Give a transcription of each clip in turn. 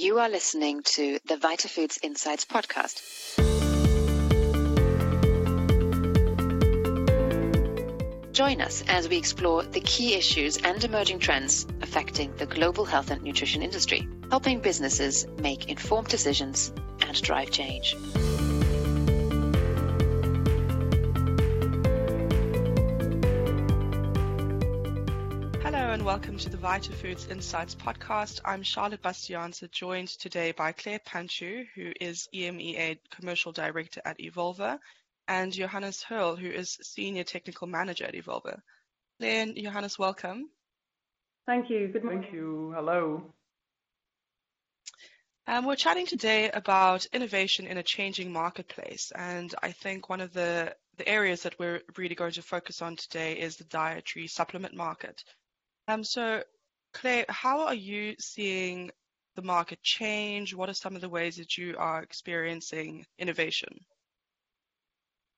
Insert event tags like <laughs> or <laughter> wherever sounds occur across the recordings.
You are listening to the VitaFoods Insights podcast. Join us as we explore the key issues and emerging trends affecting the global health and nutrition industry, helping businesses make informed decisions and drive change. And welcome to the Vita Foods Insights podcast. I'm Charlotte Bastiaanse, joined today by Clare Panchoo, who is EMEA Commercial Director at Evolva, and Johannes Haerle, who is Senior Technical Manager at Evolva. Clare and Johannes, welcome. Thank you. Good morning. Thank you. Hello. Um, we're chatting today about innovation in a changing marketplace, and I think one of the, the areas that we're really going to focus on today is the dietary supplement market. Um, so, Clare, how are you seeing the market change? What are some of the ways that you are experiencing innovation?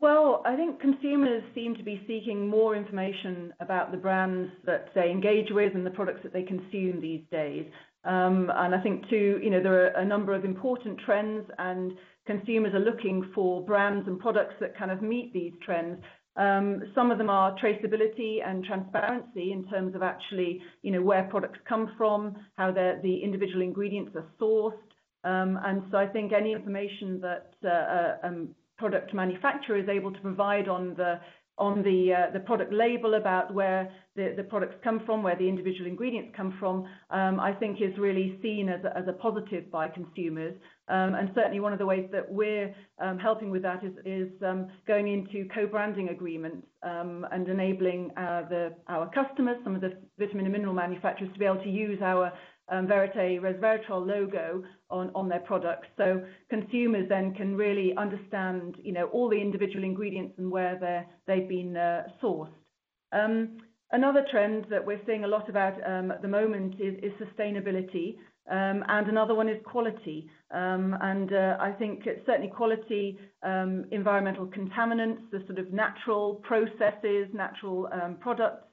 Well, I think consumers seem to be seeking more information about the brands that they engage with and the products that they consume these days. Um, and I think too, you know, there are a number of important trends and consumers are looking for brands and products that kind of meet these trends. Um, some of them are traceability and transparency in terms of actually, you know, where products come from, how the individual ingredients are sourced. Um, and so I think any information that uh, uh, um, product manufacturer is able to provide on the on the uh, the product label about where the, products come from, where the individual ingredients come from, um, I think is really seen as a, as a positive by consumers. Um, and certainly one of the ways that we're um, helping with that is, going into co-branding agreements and enabling uh, the, our customers, some of the vitamin and mineral manufacturers, to be able to use our um, Verite resveratrol logo on, their products. So consumers then can really understand, you know, all the individual ingredients and where they've been uh, sourced. Um, another trend that we're seeing a lot about um, at the moment is, sustainability. And another one is quality. And uh, I think certainly quality, environmental contaminants, the sort of natural processes, natural products,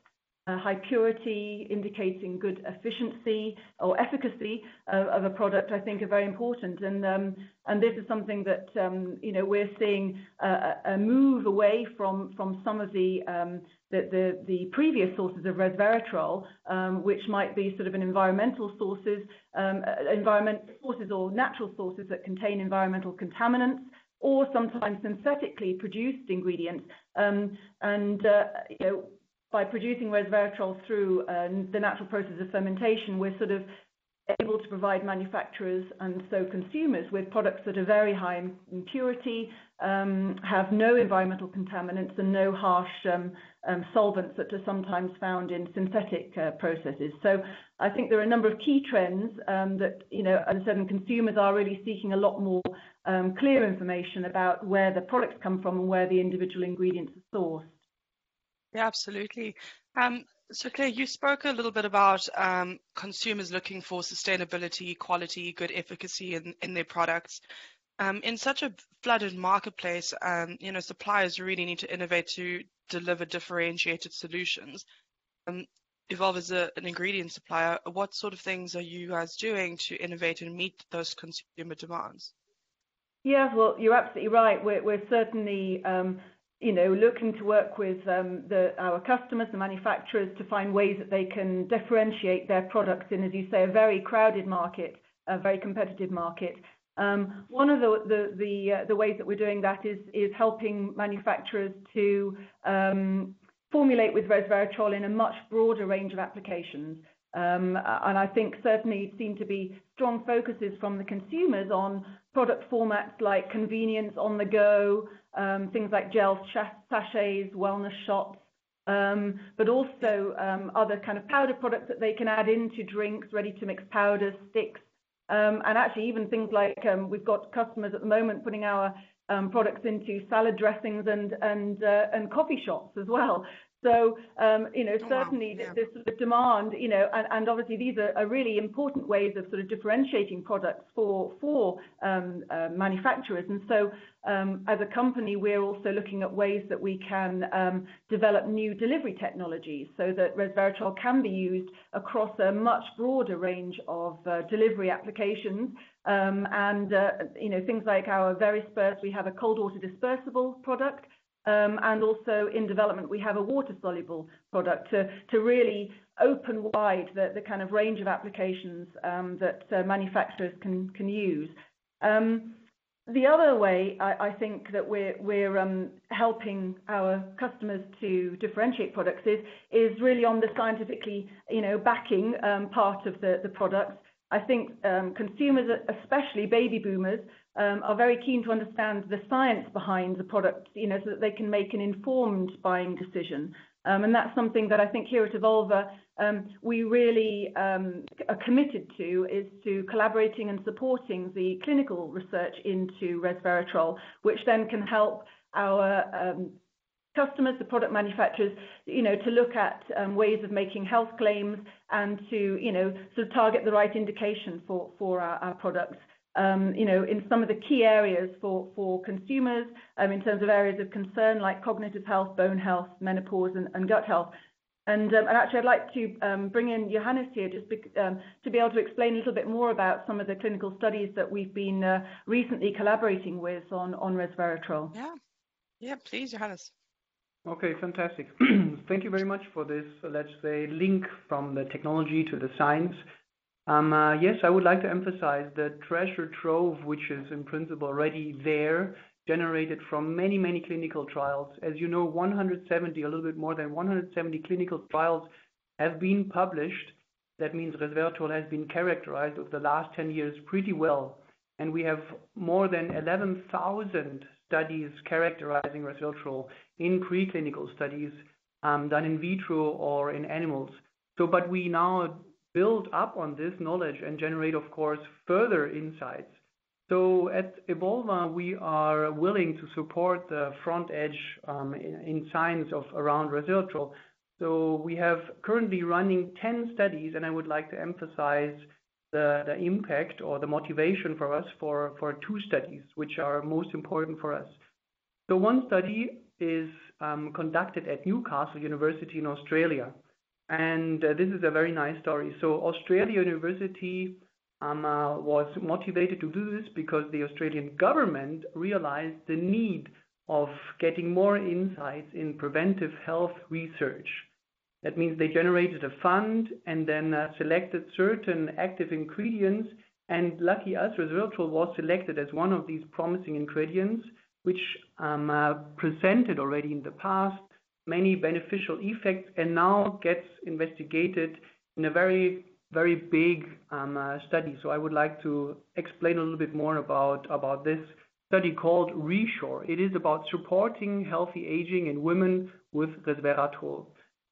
high purity, indicating good efficiency or efficacy of, of, a product, I think are very important. And um, this is something that um, you know we're seeing a, move away from some of the um, the, previous sources of resveratrol, which might be sort of an environmental sources, uh, environment sources or natural sources that contain environmental contaminants or sometimes synthetically produced ingredients. And uh, you know, by producing resveratrol through uh, the natural process of fermentation, we're sort of able to provide manufacturers and so consumers with products that are very high in purity, um, have no environmental contaminants and no harsh um, um, solvents that are sometimes found in synthetic uh, processes. So I think there are a number of key trends that, you know, as I said, consumers are really seeking a lot more clear information about where the products come from and where the individual ingredients are sourced. Yeah, absolutely. Um, so, Clare, you spoke a little bit about um, consumers looking for sustainability, quality, good efficacy in, in their products. Um, in such a flooded marketplace, um, you know, suppliers really need to innovate to deliver differentiated solutions. Um, Evolva as a, an ingredient supplier, what sort of things are you guys doing to innovate and meet those consumer demands? Yeah, well, you're absolutely right. We're, we're certainly um, you know, looking to work with um, our customers, the manufacturers, to find ways that they can differentiate their products in, as you say, a very crowded market, a very competitive market. Um, one of the the uh, ways that we're doing that is is helping manufacturers to um, formulate with resveratrol in a much broader range of applications. Um, and I think certainly seem to be strong focuses from the consumers on product formats like convenience on the go, um, things like gels, sachets, wellness shots, um, but also um, other kind of powder products that they can add into drinks, ready-to-mix powders, sticks, um, and actually even things like um, we've got customers at the moment putting our products into salad dressings and and uh, and coffee shops as well. So, um, you know, oh, certainly wow. yeah. this sort of demand, you know, and, and obviously these are, are, really important ways of sort of differentiating products for for um, uh, manufacturers. And so, um, as a company, we're also looking at ways that we can um, develop new delivery technologies so that resveratrol can be used across a much broader range of uh, delivery applications. Um, and uh, you know, things like our Verisperse, we have a cold water dispersible product and also in development, we have a water-soluble product to really open wide the kind of range of applications um, that uh, manufacturers can use. Um, the other way I think that we're helping our customers to differentiate products is really on the scientifically, you know, backing part of the products. I think consumers, especially baby boomers, um, are very keen to understand the science behind the product, you know, so that they can make an informed buying decision. Um, and that's something that I think here at Evolva um, we really um, are committed to is to collaborating and supporting the clinical research into resveratrol, which then can help our um, customers, the product manufacturers, you know, to look at um, ways of making health claims and to, you know, sort of target the right indication for, for our, our products you know, in some of the key areas for, for consumers um, in terms of areas of concern like cognitive health, bone health, menopause, and, and gut health. And, um, and, actually, I'd like to um, bring in Johannes here just be, um, to be able to explain a little bit more about some of the clinical studies that we've been uh, recently collaborating with on, on resveratrol. Yeah, yeah, please, Johannes. Okay, fantastic. <clears throat> Thank you very much for this, let's say, link from the technology to the science. Um, uh, yes, I would like to emphasize the treasure trove, which is in principle already there, generated from many, many clinical trials. As you know, 170, a little bit more than 170 clinical trials have been published. That means resveratrol has been characterized over the last 10 years pretty well. And we have more than 11,000 studies characterizing resveratrol in preclinical studies um, done in vitro or in animals. But we now build up on this knowledge and generate, of course, further insights. So at Evolva, we are willing to support the front edge um, in, science of around resveratrol. So we have currently running 10 studies, and I would like to emphasize the, the impact or the motivation for us for, for two studies, which are most important for us. So one study is um, conducted at Newcastle University in Australia. And uh, this is a very nice story. So Australia University um, uh, was motivated to do this because the Australian government realized the need of getting more insights in preventive health research. That means they generated a fund and then uh, selected certain active ingredients. And lucky us, resveratrol was selected as one of these promising ingredients, which um, uh, presented already in the past many beneficial effects and now gets investigated in a very, very big um, uh, study. So I would like to explain a little bit more about, this study called RESHAW. It is about supporting healthy aging in women with resveratrol.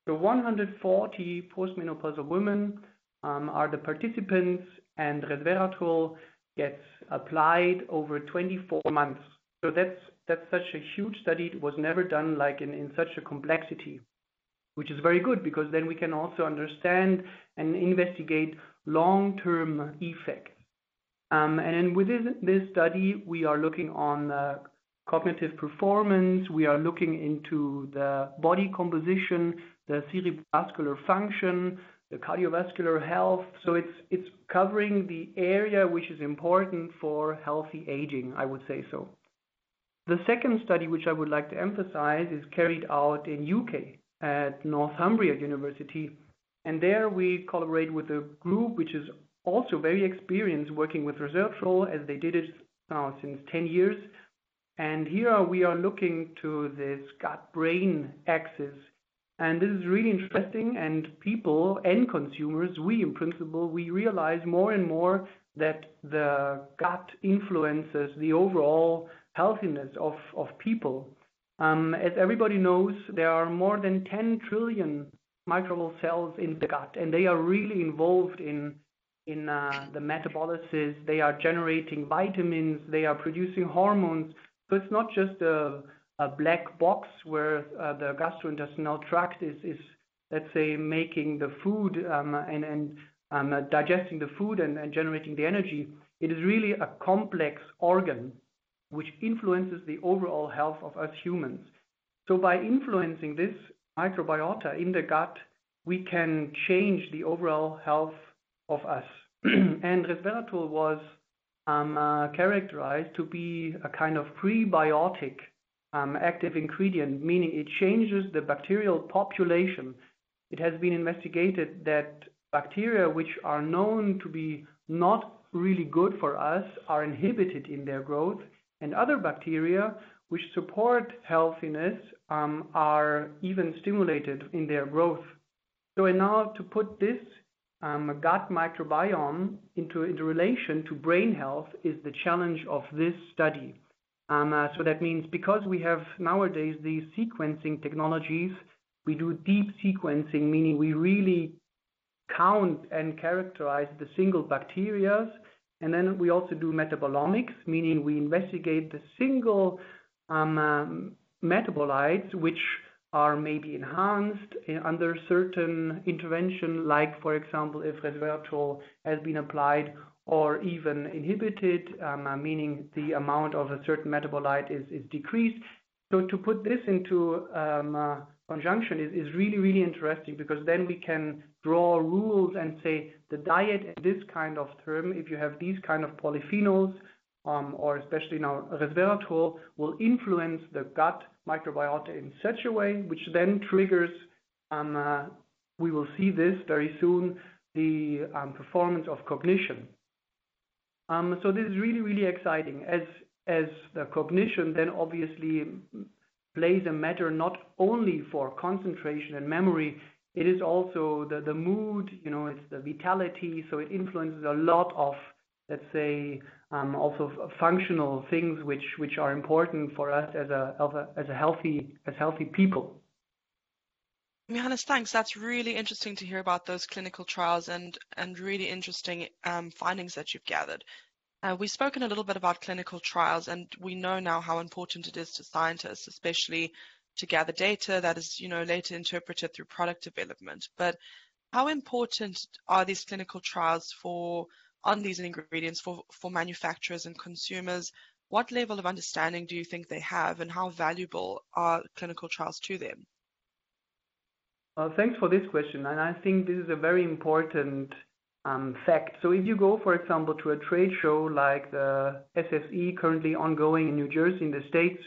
So 140 postmenopausal women um, are the participants, and resveratrol gets applied over 24 months. So that's that's such a huge study. It was never done like in, such a complexity, which is very good because then we can also understand and investigate long-term effects. Um, and then within this study, we are looking on uh, cognitive performance, we are looking into the body composition, the cerebrovascular function, the cardiovascular health. So it's it's covering the area which is important for healthy aging, I would say so. The second study, which I would like to emphasize, is carried out in UK at Northumbria University. And there we collaborate with a group which is also very experienced working with resveratrol as they did it now since 10 years. And here we are looking to this gut-brain axis. And this is really interesting and people and consumers, we in principle, we realize more and more that the gut influences the overall healthiness of, of people. Um, as everybody knows, there are more than 10 trillion microbial cells in the gut, and they are really involved in in uh, the metabolysis. They are generating vitamins. They are producing hormones. So it's not just a, a black box where the gastrointestinal tract is, let's say, making the food and digesting the food and generating the energy. It is really a complex organ which influences the overall health of us humans. So by influencing this microbiota in the gut, we can change the overall health of us. <clears throat> And resveratrol was um, uh, characterized to be a kind of prebiotic um, active ingredient, meaning it changes the bacterial population. It has been investigated that bacteria which are known to be not really good for us are inhibited in their growth, and other bacteria which support healthiness um, are even stimulated in their growth. So now to put this um, gut microbiome into into relation to brain health is the challenge of this study. Um, uh, so that means because we have nowadays these sequencing technologies, we do deep sequencing, meaning we really count and characterize the single bacteria. And then we also do metabolomics, meaning we investigate the single um, um, metabolites which are maybe enhanced under certain intervention, like for example, if resveratrol has been applied or even inhibited, um, uh, meaning the amount of a certain metabolite is decreased. So to put this into uh, conjunction is really really interesting because then we can draw rules and say the diet in this kind of term, if you have these kind of polyphenols, um, or especially now resveratrol, will influence the gut microbiota in such a way which then triggers, and we will see this very soon, the um, performance of cognition. So this is really really exciting As as the cognition then obviously plays a matter not only for concentration and memory, it is also the mood, you know, it's the vitality. So it influences a lot of, let's say, um, also functional things which are important for us as a healthy people. Johannes, thanks. That's really interesting to hear about those clinical trials and really interesting um, findings that you've gathered. Uh, we've spoken a little bit about clinical trials, and we know now how important it is to scientists, especially to gather data that is you know, later interpreted through product development. But how important are these clinical trials on these ingredients for manufacturers and consumers? What level of understanding do you think they have, and how valuable are clinical trials to them? Uh, thanks for this question. And I think this is a very important Um, fact. So if you go, for example, to a trade show like the SSE currently ongoing in New Jersey in the States,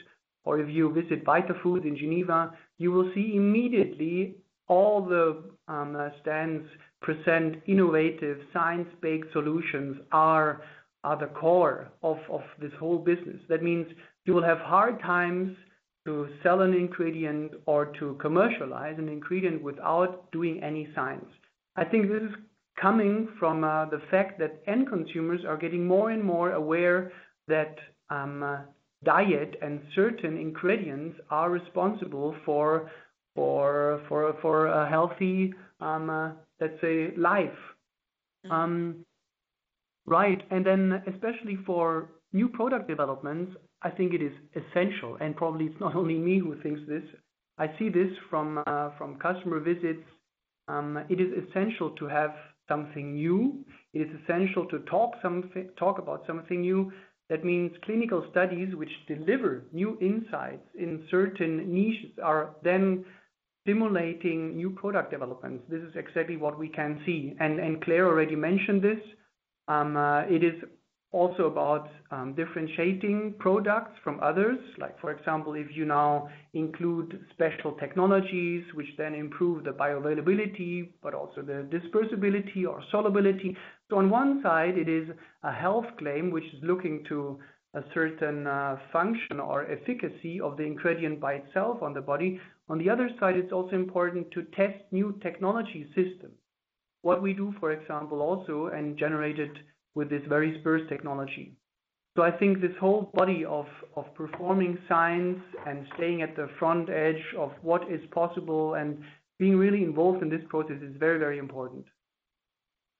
or if you visit Vitafood in Geneva, you will see immediately all the um, uh, stands present innovative science-based solutions are are the core of this whole business. That means you will have hard times to sell an ingredient or to commercialize an ingredient without doing any science. I think this is coming from uh, the fact that end consumers are getting more and more aware that um, uh, diet and certain ingredients are responsible for a healthy, um, uh, let's say, life. Mm-hmm. Um, right. And then especially for new product developments, I think it is essential, and probably it's not <laughs> only me who thinks this. I see this from customer visits. It is essential to have something new. It is essential to talk about something new. That means clinical studies which deliver new insights in certain niches are then stimulating new product developments. This is exactly what we can see. And, and Clare already mentioned this. Um, uh, it is also about um, differentiating products from others. Like for example, if you now include special technologies which then improve the bioavailability, but also the dispersibility or solubility. So on one side, it is a health claim, which is looking to a certain uh, function or efficacy of the ingredient by itself on the body. On the other side, it's also important to test new technology systems. What we do, for example, also, and generated with this Verisperse technology. So I think this whole body of performing science and staying at the front edge of what is possible and being really involved in this process is very very important.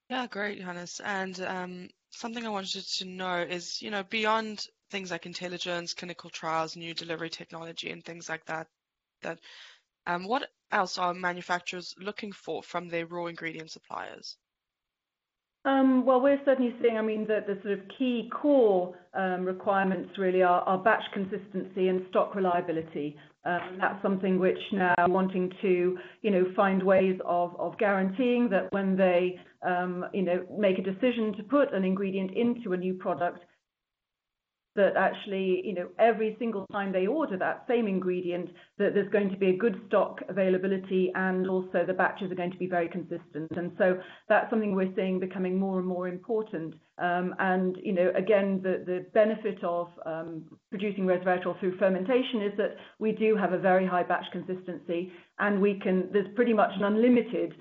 Yeah, great, Johannes. And um, something I wanted to know is, you know, beyond things like intelligence, clinical trials, new delivery technology, and things like that, that um, what else are manufacturers looking for from their raw ingredient suppliers? Um, well, we're certainly seeing, I mean, the, the sort of key core um, requirements really are, are, batch consistency and stock reliability. Um, that's something which now wanting to, you know, find ways of, of guaranteeing that when they, um, you know, make a decision to put an ingredient into a new product, that actually, you know, every single time they order that same ingredient, that there's going to be a good stock availability and also the batches are going to be very consistent. And so that's something we're seeing becoming more and more important. Um, and, you know, again, the, the benefit of um, producing resveratrol through fermentation is that we do have a very high batch consistency and we can, there's pretty much an unlimited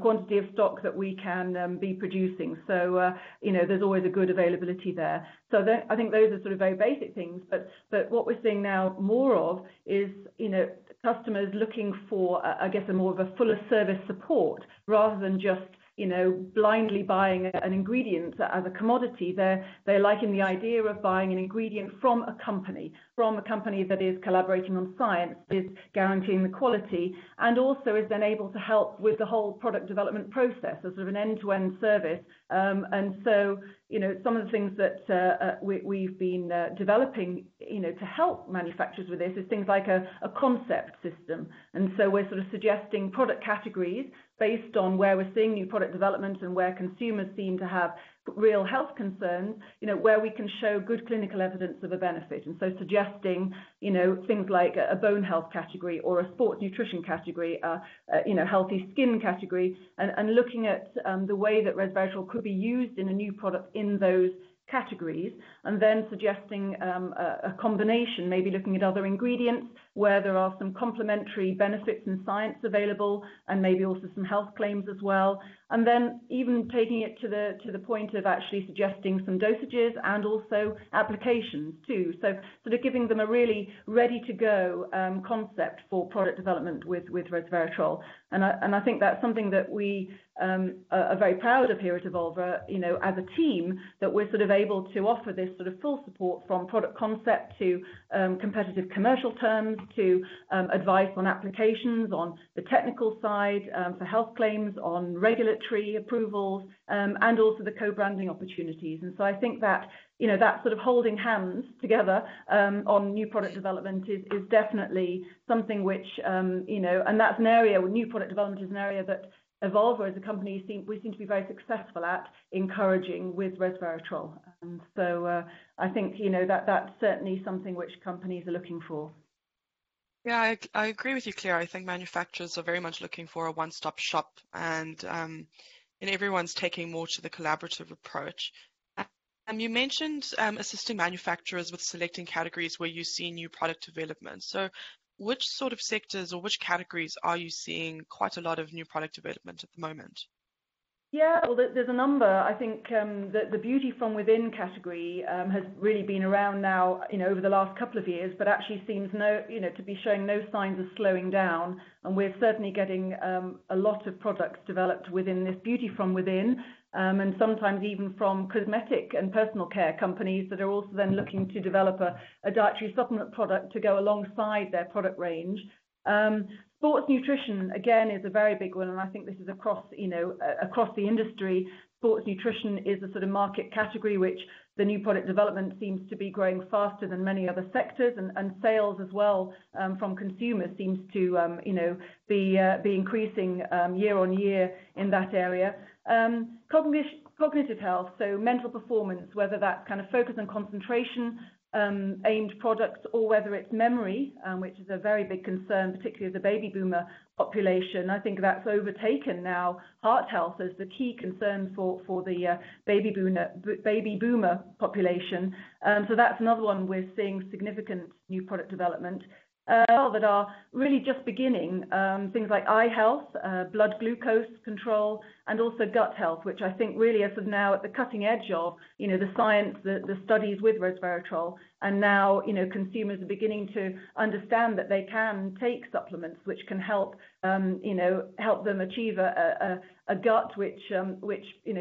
quantity of stock that we can um, be producing. So, uh, you know, there's always a good availability there. So I think those are sort of very basic things. But, but what we're seeing now more of is, you know, customers looking for, uh, I guess, a more of a fuller service support rather than just you know, blindly buying an ingredient as a commodity. They're, they're liking the idea of buying an ingredient from a company, from a company that is collaborating on science, is guaranteeing the quality, and also is then able to help with the whole product development process as sort of an end-to-end service. Um, and so, you know, some of the things that uh, uh, we, we've been uh, developing, you know, to help manufacturers with this is things like a, a concept system. And so we're sort of suggesting product categories based on where we're seeing new product development and where consumers seem to have real health concerns, you know, where we can show good clinical evidence of a benefit. And so suggesting, you know, things like a bone health category or a sports nutrition category, uh, uh, you know, healthy skin category, and, looking at um, the way that resveratrol could be used in a new product in those categories, and then suggesting um, a, combination, maybe looking at other ingredients where there are some complementary benefits and science available, and maybe also some health claims as well. And then even taking it to the to the point of actually suggesting some dosages and also applications too. So sort of giving them a really ready to go um, concept for product development with with resveratrol. And I, and I think that's something that we um, are very proud of here at Evolva, you know, as a team, that we're sort of able to offer this sort of full support from product concept to um, competitive commercial terms to um, advice on applications on the technical side um, for health claims, on regulatory approvals, um, and also the co-branding opportunities. And so I think that you know that sort of holding hands together on new product development is, is definitely something which you know, and that's an area. New product development is an area that Evolva as a company, seem, we seem to be very successful at encouraging with resveratrol. And so uh, I think, you know, that that's certainly something which companies are looking for. Yeah, I, I agree with you, Clare. I think manufacturers are very much looking for a one-stop shop and, um, and everyone's taking more to the collaborative approach. Um, you mentioned um, assisting manufacturers with selecting categories where you see new product development. So which sort of sectors or which categories are you seeing quite a lot of new product development at the moment? Yeah, well, there's a number. I think um, the, beauty from within category um, has really been around now, you know, over the last couple of years, but actually seems no, you know, to be showing no signs of slowing down. And we're certainly getting um, a lot of products developed within this beauty from within, and sometimes even from cosmetic and personal care companies that are also then looking to develop a, dietary supplement product to go alongside their product range. Sports nutrition again is a very big one, and I think this is across you know across the industry. Sports nutrition is a sort of market category which the new product development seems to be growing faster than many other sectors, and, and sales as well um, from consumers seems to um, you know be uh, be increasing um, year on year in that area. Um, cognitive health, so mental performance, whether that's kind of focus and concentration aimed products or whether it's memory, um, which is a very big concern, particularly of the baby boomer population. I think that's overtaken now heart health as the key concern for, for the uh, baby, boomer, baby boomer population. Um, so that's another one we're seeing significant new product development. Uh, that are really just beginning. Um, things like eye health, uh, blood glucose control, and also gut health, which I think really are now at the cutting edge of, the science, the, studies with resveratrol. And now, consumers are beginning to understand that they can take supplements which can help, um, them achieve a, gut which, um,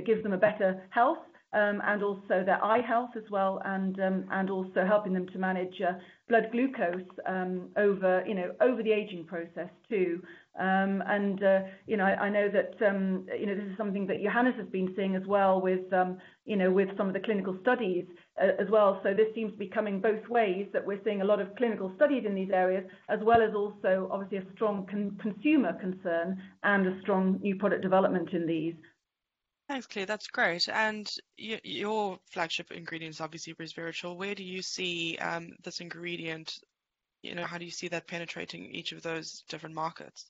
gives them a better health um, and also their eye health as well, and um, and also helping them to manage uh, blood glucose um, over you know over the aging process too. And uh, you know I, know that you know this is something that Johannes has been seeing as well with you know with some of the clinical studies uh, as well. So this seems to be coming both ways that we're seeing a lot of clinical studies in these areas as well as also obviously a strong con- consumer concern and a strong new product development in these. Thanks, Clare. That's great. And your flagship ingredient is obviously resveratrol. Where do you see um, this ingredient? You know, how do you see that penetrating each of those different markets?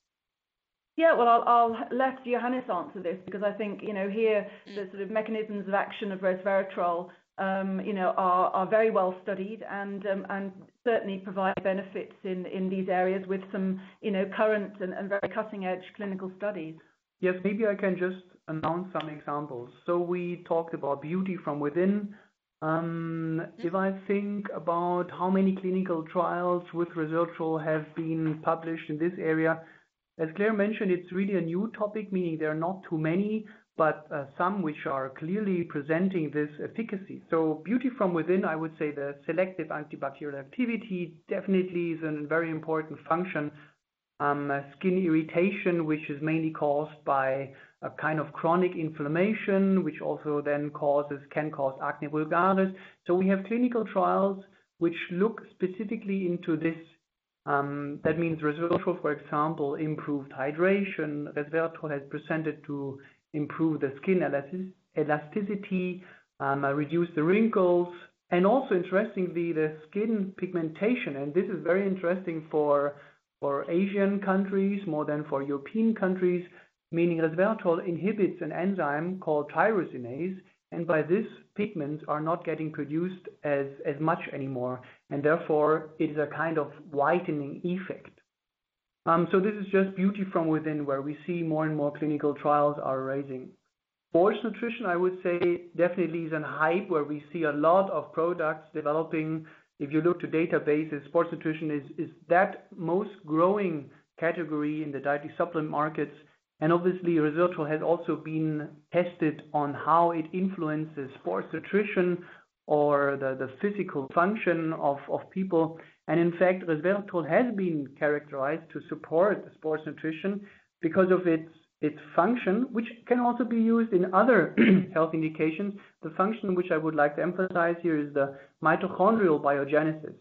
Yeah, well, I'll, I'll let Johannes answer this because I think you know here mm. the sort of mechanisms of action of resveratrol, um, you know, are, are very well studied and um, and certainly provide benefits in in these areas with some you know current and, and very cutting edge clinical studies. Yes, maybe I can just announce some examples. So we talked about beauty from within. Um, if I think about how many clinical trials with resveratrol have been published in this area, as Clare mentioned, it's really a new topic, meaning there are not too many, but uh, some which are clearly presenting this efficacy. So beauty from within, I would say the selective antibacterial activity definitely is a very important function. Um, skin irritation, which is mainly caused by a kind of chronic inflammation, which also then causes can cause acne vulgaris. So we have clinical trials which look specifically into this. Um, that means resveratrol, for example, improved hydration. Resveratrol has presented to improve the skin elasticity, um, uh, reduce the wrinkles, and also interestingly, the skin pigmentation. And this is very interesting for for Asian countries more than for European countries meaning resveratrol inhibits an enzyme called tyrosinase, and by this pigments are not getting produced as, as much anymore, and therefore it is a kind of whitening effect. Um, so this is just beauty from within, where we see more and more clinical trials are raising. Sports nutrition, I would say, definitely is a hype where we see a lot of products developing. If you look to databases, sports nutrition is, is that most growing category in the dietary supplement markets and obviously, resveratrol has also been tested on how it influences sports nutrition or the, physical function of, of people. And in fact, resveratrol has been characterized to support sports nutrition because of its its function, which can also be used in other <clears throat> health indications. The function which I would like to emphasize here is the mitochondrial biogenesis.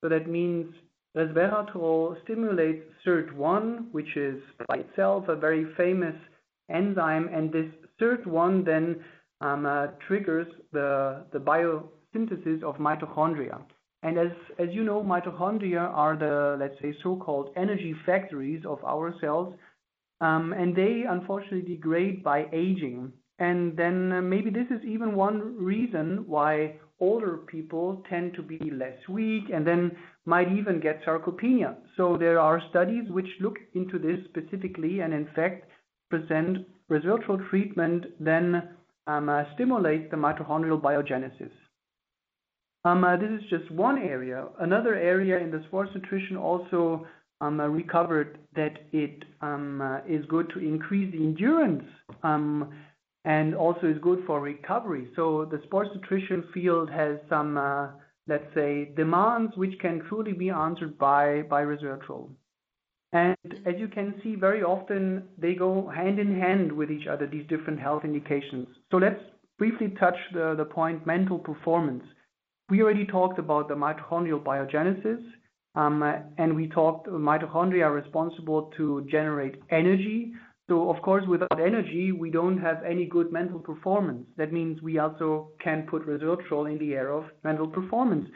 So that means resveratrol stimulates SIRT1, which is by itself a very famous enzyme, and this SIRT1 then um, uh, triggers the, the biosynthesis of mitochondria. And as, as you know, mitochondria are the, let's say, so-called energy factories of our cells, um, and they unfortunately degrade by aging. And then uh, maybe this is even one reason why older people tend to be less weak and then might even get sarcopenia. So there are studies which look into this specifically and in fact present resveratrol treatment then um, uh, the mitochondrial biogenesis. Um, uh, this is just one area. Another area in the sports nutrition also recovered that it um, uh, is good to increase the endurance um, and also is good for recovery. So the sports nutrition field has some, uh, let's say, demands which can truly be answered by, resveratrol. And as you can see, very often they go hand in hand with each other, these different health indications. So let's briefly touch the, the point mental performance. We already talked about the mitochondrial biogenesis, um, and we talked mitochondria are responsible to generate energy, so of course, without energy, we don't have any good mental performance. That means we also can put resveratrol in the area of mental performance.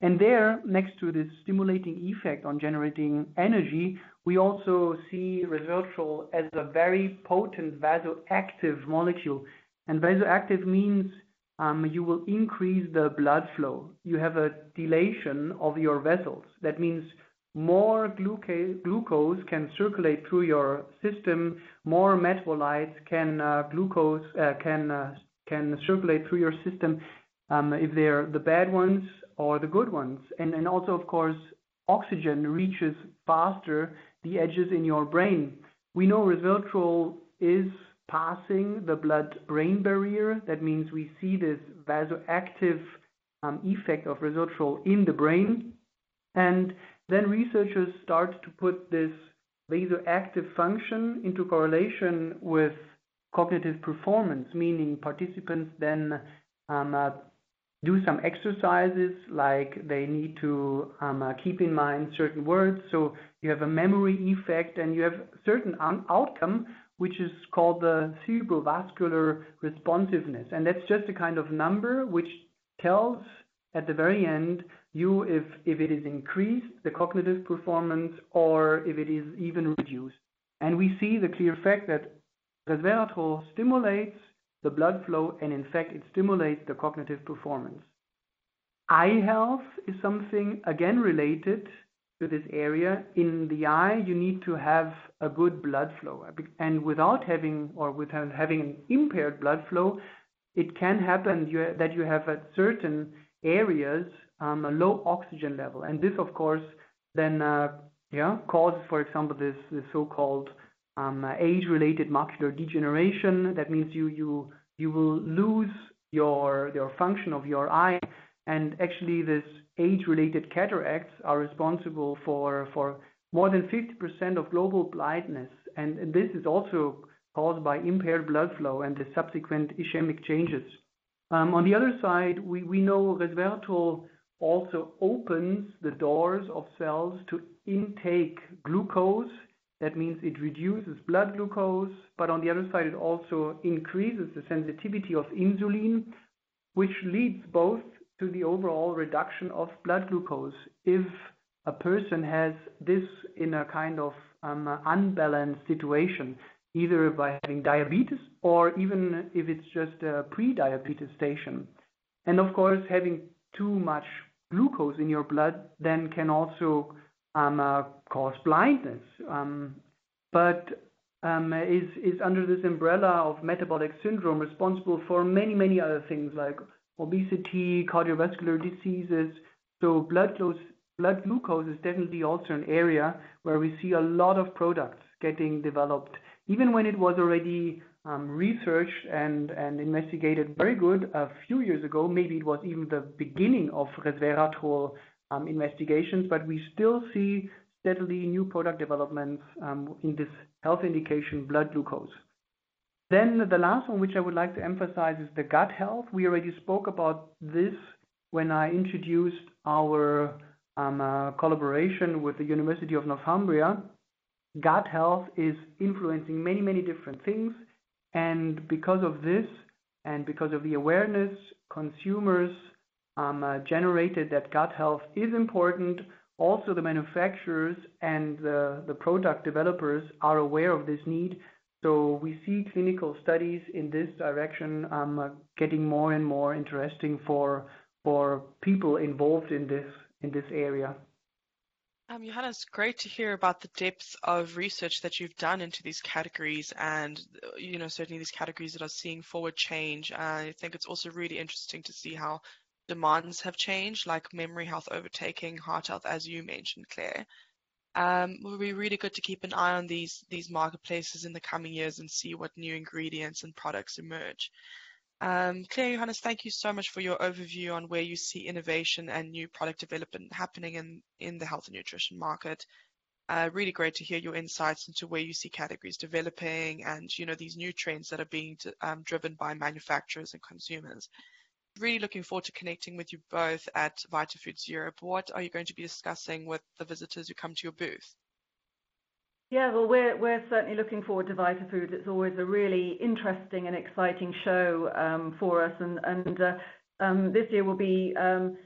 And there, next to this stimulating effect on generating energy, we also see resveratrol as a very potent vasoactive molecule. And vasoactive means um, Um, you will increase the blood flow. You have a dilation of your vessels. That means more glucose can circulate through your system, more metabolites can uh, glucose uh, can uh, can circulate through your system, um, if they're the bad ones or the good ones. And and also, of course, oxygen reaches faster the edges in your brain. We know resveratrol is passing the blood-brain barrier. That means we see this vasoactive um, effect of resveratrol in the brain. And then researchers start to put this vasoactive function into correlation with cognitive performance, meaning participants then um, uh, do some exercises, like they need to um, uh, keep in mind certain words. So you have a memory effect, and you have certain outcome, which is called the cerebrovascular responsiveness. And that's just a kind of number which tells, at the very end, you if it is increased, the cognitive performance, or if it is even reduced. And we see the clear fact that resveratrol stimulates the blood flow, and in fact, it stimulates the cognitive performance. Eye health is something, again, related to this area. In the eye, you need to have a good blood flow. And without having or without having an impaired blood flow, it can happen that you have at certain areas, um, a low oxygen level. And this, of course, then uh, causes, for example, this so-called um, age-related macular degeneration. That means you will lose your function of your eye. And actually, this age-related cataracts are responsible for more than 50% of global blindness. And this is also caused by impaired blood flow and the subsequent ischemic changes. Um, on the other side, we know resveratrol also opens the doors of cells to intake glucose. That means it reduces blood glucose, but on the other side, it also increases the sensitivity of insulin, which leads both to the overall reduction of blood glucose. If a person has this in a kind of um, unbalanced situation, either by having diabetes or even if it's just a pre-diabetes station. And of course, having too much glucose in your blood then can also um, uh, cause blindness. Um, but is is under this umbrella of metabolic syndrome responsible for many, many other things like obesity, cardiovascular diseases. So blood glucose is definitely also an area where we see a lot of products getting developed. Even when it was already um, researched and investigated very good a few years ago, maybe it was even the beginning of resveratrol um, investigations, but we still see steadily new product developments um, in this health indication, blood glucose. Then the last one, which I would like to emphasize, is the gut health. We already spoke about this when I introduced our um, uh, collaboration with the University of Northumbria. Gut health is influencing many many different things. And because of this, and because of the awareness, consumers um, uh, generated that gut health is important. Also, the manufacturers and the product developers are aware of this need. So we see clinical studies in this direction um, uh, getting more and more interesting for people involved in this area. Um Johannes, great to hear about the depth of research that you've done into these categories and uh, you know, certainly these categories that are seeing forward change. I think it's also really interesting to see how demands have changed, like memory health overtaking heart health, as you mentioned, Clare. Um, it will be really good to keep an eye on these these marketplaces in the coming years and see what new ingredients and products emerge. Um, Clare, Johannes, thank you so much for your overview on where you see innovation and new product development happening in in the health and nutrition market. Uh, really great to hear your insights into where you see categories developing and you know these new trends that are being um, driven by manufacturers and consumers. Really looking forward to connecting with you both at Vitafoods Europe. What are you going to be discussing with the visitors who come to your booth? Yeah. Well, we're we're certainly looking forward to Vitafoods. It's always a really interesting and exciting show um, for us. And and uh, um, this year we'll be um,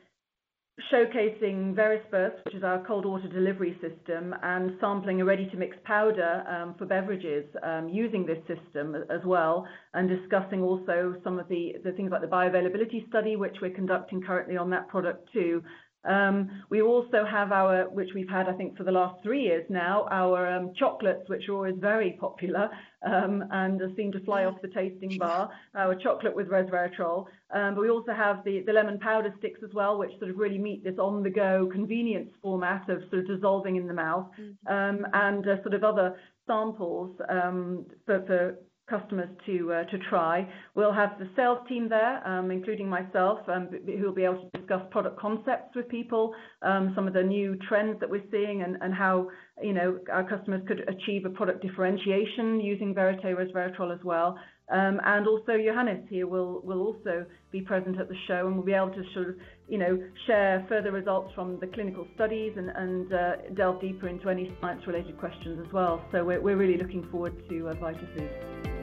showcasing Verisperse, which is our cold water delivery system, and sampling a ready-to-mix powder um, for beverages um, using this system as well, and discussing also some of the things like the bioavailability study, which we're conducting currently on that product too. Um, we also have our, which we've had, I think, for the last three years now, our um, chocolates, which are always very popular um, and seem to fly off the tasting bar, our chocolate with resveratrol. Um, but we also have the, lemon powder sticks as well, which sort of really meet this on-the-go convenience format of sort of dissolving in the mouth, mm-hmm. um, and uh, sort of other samples um, for customers to uh, to try. We'll have the sales team there, um, including myself, um, who will be able to discuss product concepts with people, um, some of the new trends that we're seeing, and, how you know our customers could achieve a product differentiation using Verité Resveratrol as well. And also Johannes here will also be present at the show, and we'll be able to sort of you know share further results from the clinical studies and, uh, delve deeper into any science-related questions as well. So we're, really looking forward to uh, VitaFoods.